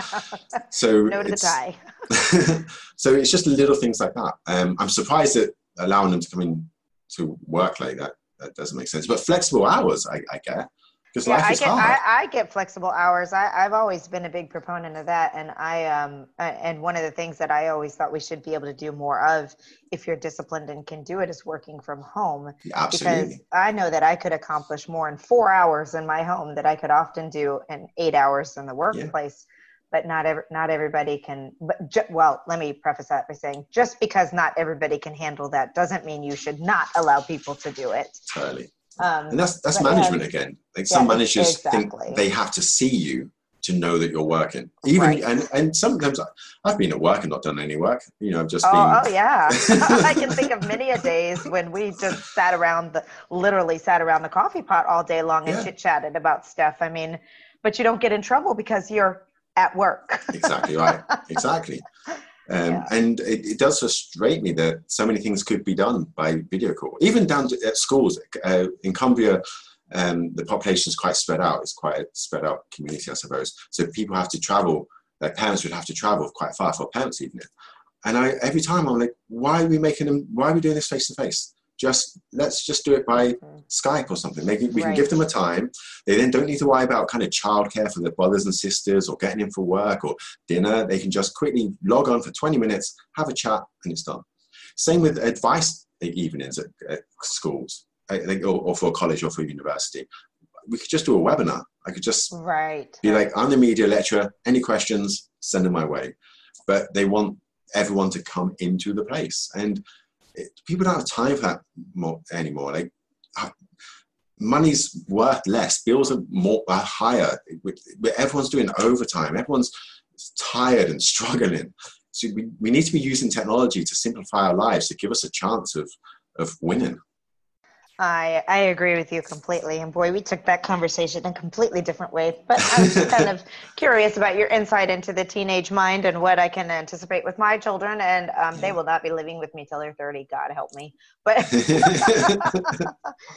so no to the tie. [laughs] so it's just little things like that. Um, I'm surprised that allowing them to come in to work like that that doesn't make sense. But flexible hours, I, I get. Because yeah, life is I get, hard. I, I, get flexible hours. I, have always been a big proponent of that, and I um and one of the things that I always thought we should be able to do more of, if you're disciplined and can do it, is working from home. Yeah, absolutely. Because I know that I could accomplish more in four hours in my home that I could often do in eight hours in the workplace. Yeah but not every, not everybody can but ju- well let me preface that by saying just because not everybody can handle that doesn't mean you should not allow people to do it. Totally. Um, and that's that's management yeah, again. Like some managers exactly. think they have to see you to know that you're working. Even right. and and sometimes I, have been at work and not done any work. You know i've just oh, been oh yeah. [laughs] [laughs] I can think of many a days when we just sat around the literally sat around the coffee pot all day long and yeah. chit chatted about stuff. I mean but you don't get in trouble because you're at work. exactly right. Exactly. [laughs] Um, yeah. And it, it, does frustrate me that so many things could be done by video call, even down to, at schools. Uh, in Cumbria, um, the population is quite spread out. It's quite a spread out community, I suppose. So people have to travel. Their parents would have to travel quite far for parents' evening. And I, every time I'm like, why are we making them? Why are we doing this face to face? Just let's just do it by. Skype or something. They, we right. can give them a time. They then don't need to worry about kind of childcare for their brothers and sisters or getting in for work or dinner. They can just quickly log on for 20 minutes, have a chat, and it's done. Same with advice evenings at, at schools, or, or for college or for university. We could just do a webinar. I could just right. be like, I'm the media lecturer. Any questions? Send them my way. But they want everyone to come into the place. And people don't have time for that more, anymore. Like uh, money's worth less, bills are more are higher. Everyone's doing overtime. Everyone's tired and [laughs] struggling. So we, we need to be using technology to simplify our lives to give us a chance of of winning. I I agree with you completely. And boy, we took that conversation in a completely different way. But I was just kind of [laughs] curious about your insight into the teenage mind and what I can anticipate with my children. And um, they will not be living with me till they're 30. God help me. But [laughs]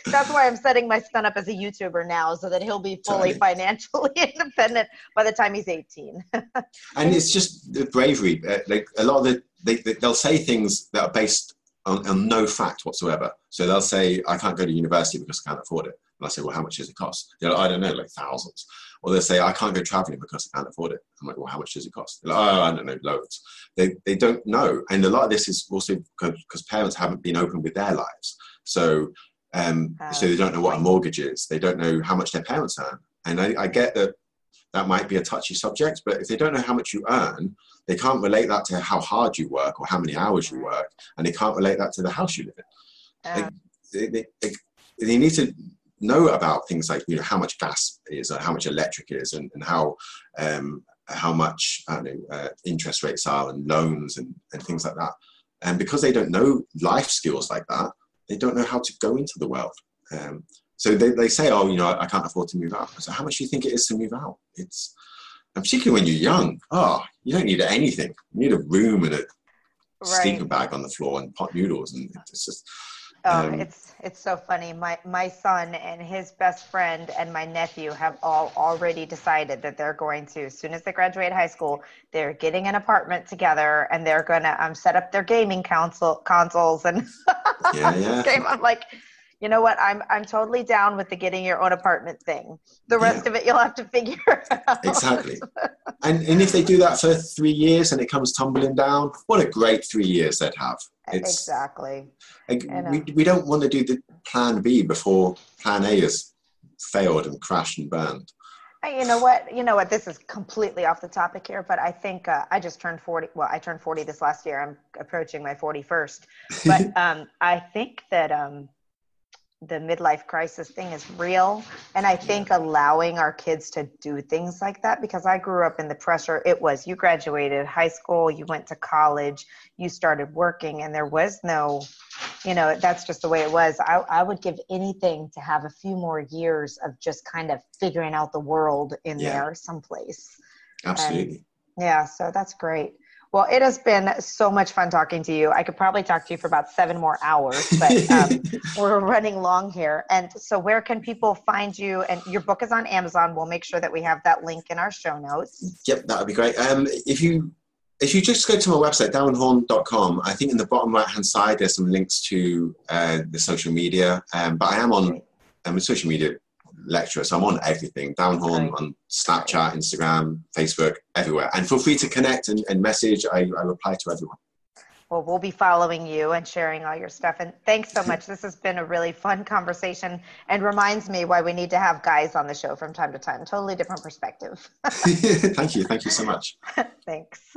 that's why I'm setting my son up as a YouTuber now so that he'll be fully financially [laughs] independent by the time he's 18. and it's just the bravery. Uh, like a lot of the, they, they'll say things that are based on, on, no fact whatsoever. So they'll say, I can't go to university because I can't afford it. And I say, well, how much does it cost? They're like, I don't know, like thousands. Or they'll say, I can't go traveling because I can't afford it. I'm like, well, how much does it cost? Like, oh, I don't know, loads. They, they don't know. And a lot of this is also because parents haven't been open with their lives. So, um, uh, so they don't know what a mortgage is. They don't know how much their parents earn. And I, I get that that might be a touchy subject, but if they don't know how much you earn, they can't relate that to how hard you work or how many hours you work, and they can't relate that to the house you live in. Um, they, they, they, they, need to know about things like you know how much gas is, or how much electric is, and, and how um, how much know, uh, interest rates are, and loans, and, and things like that. And because they don't know life skills like that, they don't know how to go into the world. Um, so they, they say, oh, you know, I can't afford to move out. So how much do you think it is to move out? It's, and particularly when you're young, oh, you don't need anything. You need a room and a right. sleeping bag on the floor and pot noodles, and it's just. Oh, um, it's it's so funny. My my son and his best friend and my nephew have all already decided that they're going to, as soon as they graduate high school, they're getting an apartment together and they're gonna um set up their gaming console consoles and [laughs] yeah, yeah. game. I'm like, you know what? I'm I'm totally down with the getting your own apartment thing. The rest yeah. of it you'll have to figure [laughs] out. Exactly. And and if they do that for three years and it comes tumbling down, what a great three years they'd have. It's, exactly. Like, we, we don't want to do the plan B before plan A has failed and crashed and burned. You know what? You know what? This is completely off the topic here, but I think uh, I just turned 40. Well, I turned 40 this last year. I'm approaching my 41st. But [laughs] um, I think that um, the midlife crisis thing is real. And i think allowing our kids to do things like that because i grew up in the pressure it was you graduated high school you went to college you started working and there was no you know that's just the way it was. I, I would give anything to have a few more years of just kind of figuring out the world in yeah. there someplace. Absolutely. and yeah so that's great well, it has been so much fun talking to you. I could probably talk to you for about seven more hours, but um, [laughs] we're running long here. And so, where can people find you? And your book is on Amazon. We'll make sure that we have that link in our show notes. Yep, that would be great. Um, if you if you just go to my website, darrenhorne.com, I think in the bottom right hand side there's some links to uh, the social media. Um, but I am on um, social media lecturer. So I'm on everything, Darren Horne on Snapchat, Instagram, Facebook, everywhere. And feel free to connect and, and message. I, I reply to everyone. Well, we'll be following you and sharing all your stuff. And thanks so much. This has been a really fun conversation and reminds me why we need to have guys on the show from time to time. Totally different perspective. [laughs] Thank you. Thank you so much. [laughs] thanks.